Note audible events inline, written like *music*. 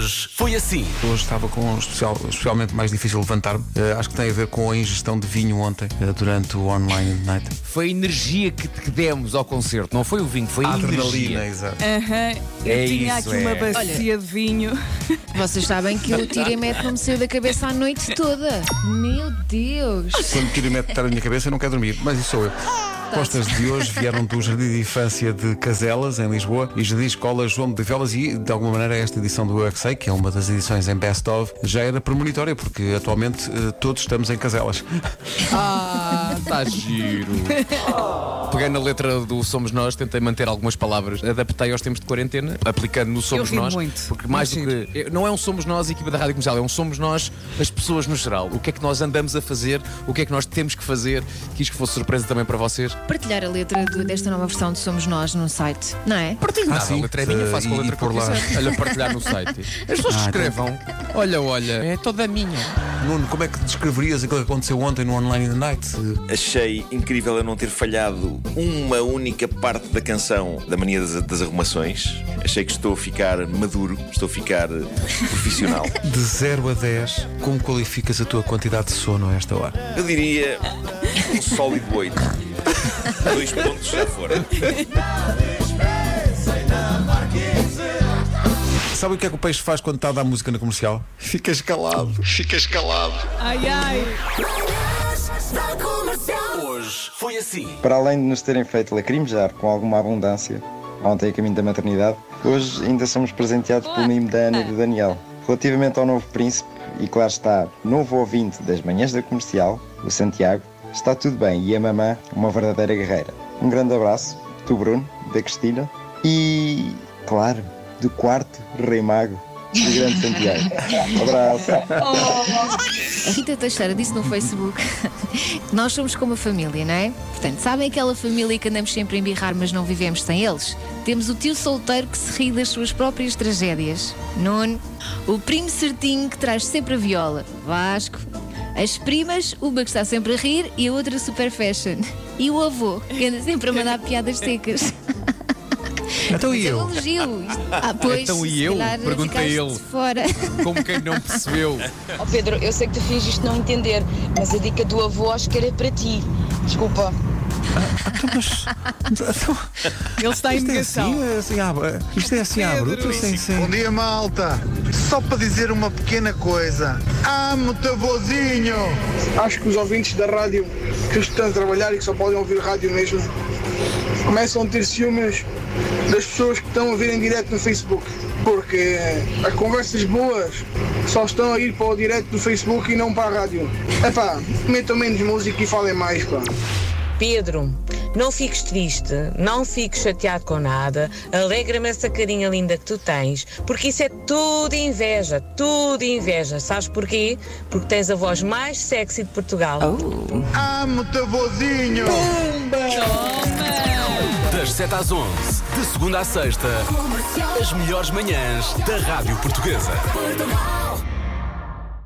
Hoje foi assim. Hoje estava com um especial, especialmente mais difícil levantar-me. Eh, acho que tem a ver com a ingestão de vinho ontem, eh, durante o online night. Foi a energia que, que demos ao concerto. Não foi o vinho, foi a, energia. exato. Aham, eu É tinha isso, aqui uma é. bacia de vinho. *laughs* Vocês sabem que o tira e mete não me saiu da cabeça a noite toda. Meu Deus! Quando tiro e meto estar na minha cabeça, eu não quero dormir, mas isso sou eu. Postas de hoje vieram do Jardim de Infância de Caselas, em Lisboa, e Jardim Escola João de Velas, e de alguma maneira esta edição do Eu Que é uma das edições em Best of, já era premonitória, porque atualmente eh, todos estamos em Caselas. *laughs* Ah, está giro. Pegando a letra do Somos Nós, tentei manter algumas palavras. Adaptei aos tempos de quarentena, aplicando no Somos Nós. muito. Porque mais do que. Não é um Somos Nós, a equipa da Rádio Comercial, é um Somos Nós, as pessoas no geral. O que é que nós andamos a fazer, o que é que nós temos que fazer. Quis que fosse surpresa também para vocês. Partilhar a letra do- desta nova versão de Somos Nós no site, não é? Partilho nada, sim. a letra é minha, faço com a E- letra e por que eu lá. *laughs* Olha, partilhar no site. As pessoas Ah, escrevam. Olha, olha, é toda minha. Nuno, como é que descreverias aquilo que aconteceu ontem no Online in the Night? Achei incrível eu não ter falhado uma única parte da canção da Mania das, das Arrumações. Achei que estou a ficar maduro, estou a ficar profissional. *laughs* De 0 a 10, como qualificas a tua quantidade de sono a esta hora? Eu diria um sólido 8. *laughs* Dois pontos já foram. Sabe o que é que o peixe faz quando está a dar música na comercial? Ficas calado. Ficas calado. Ai, ai. Hoje foi assim. Para além de nos terem feito lacrimejar com alguma abundância, ontem a caminho da maternidade, hoje ainda somos presenteados pelo mimo da Ana e do Daniel. Relativamente ao novo príncipe, e claro está, novo ouvinte das manhãs da comercial, o Santiago, está tudo bem e a mamã, uma verdadeira guerreira. Um grande abraço, do Bruno, da Cristina e, claro, do quarto Rei Mago, do grande Santiago. *laughs* Abraço. A Rita Teixeira disse no Facebook *laughs* nós somos como a família, não é? Portanto, sabem aquela família que andamos sempre a embirrar, mas não vivemos sem eles? Temos o tio solteiro que se ri das suas próprias tragédias, Nuno. O primo certinho que traz sempre a viola, Vasco. As primas, uma que está sempre a rir e a outra super fashion. E o avô, que anda sempre a mandar piadas secas. *laughs* Então e é eu? elogio. Ah, pois, Então e eu? Pergunta ficaste ele. Fora. *laughs* Como quem não percebeu. Ó Pedro, eu sei que tu fingiste não entender, mas a dica do avô acho que era para ti. Desculpa. Ele está em Isto é negação. assim, é assim, à- isto é assim à bruta, sem, sem. Bom dia, malta. Só para dizer uma pequena coisa. Amo-te, avôzinho. Acho que os ouvintes da rádio que estão a trabalhar e que só podem ouvir rádio mesmo começam a ter ciúmes das pessoas que estão a ver em direto no Facebook. Porque as conversas boas só estão a ir para o direto do Facebook e não para a rádio. Epá, metam menos música e falem mais, pá. Pedro, não fiques triste, não fiques chateado com nada, alegra-me essa carinha linda que tu tens, porque isso é tudo inveja, tudo inveja. Sabes porquê? Porque tens a voz mais sexy de Portugal. Amo-te, avôzinho. Das 7 às 11, de segunda à sexta, as melhores manhãs da Rádio Portuguesa.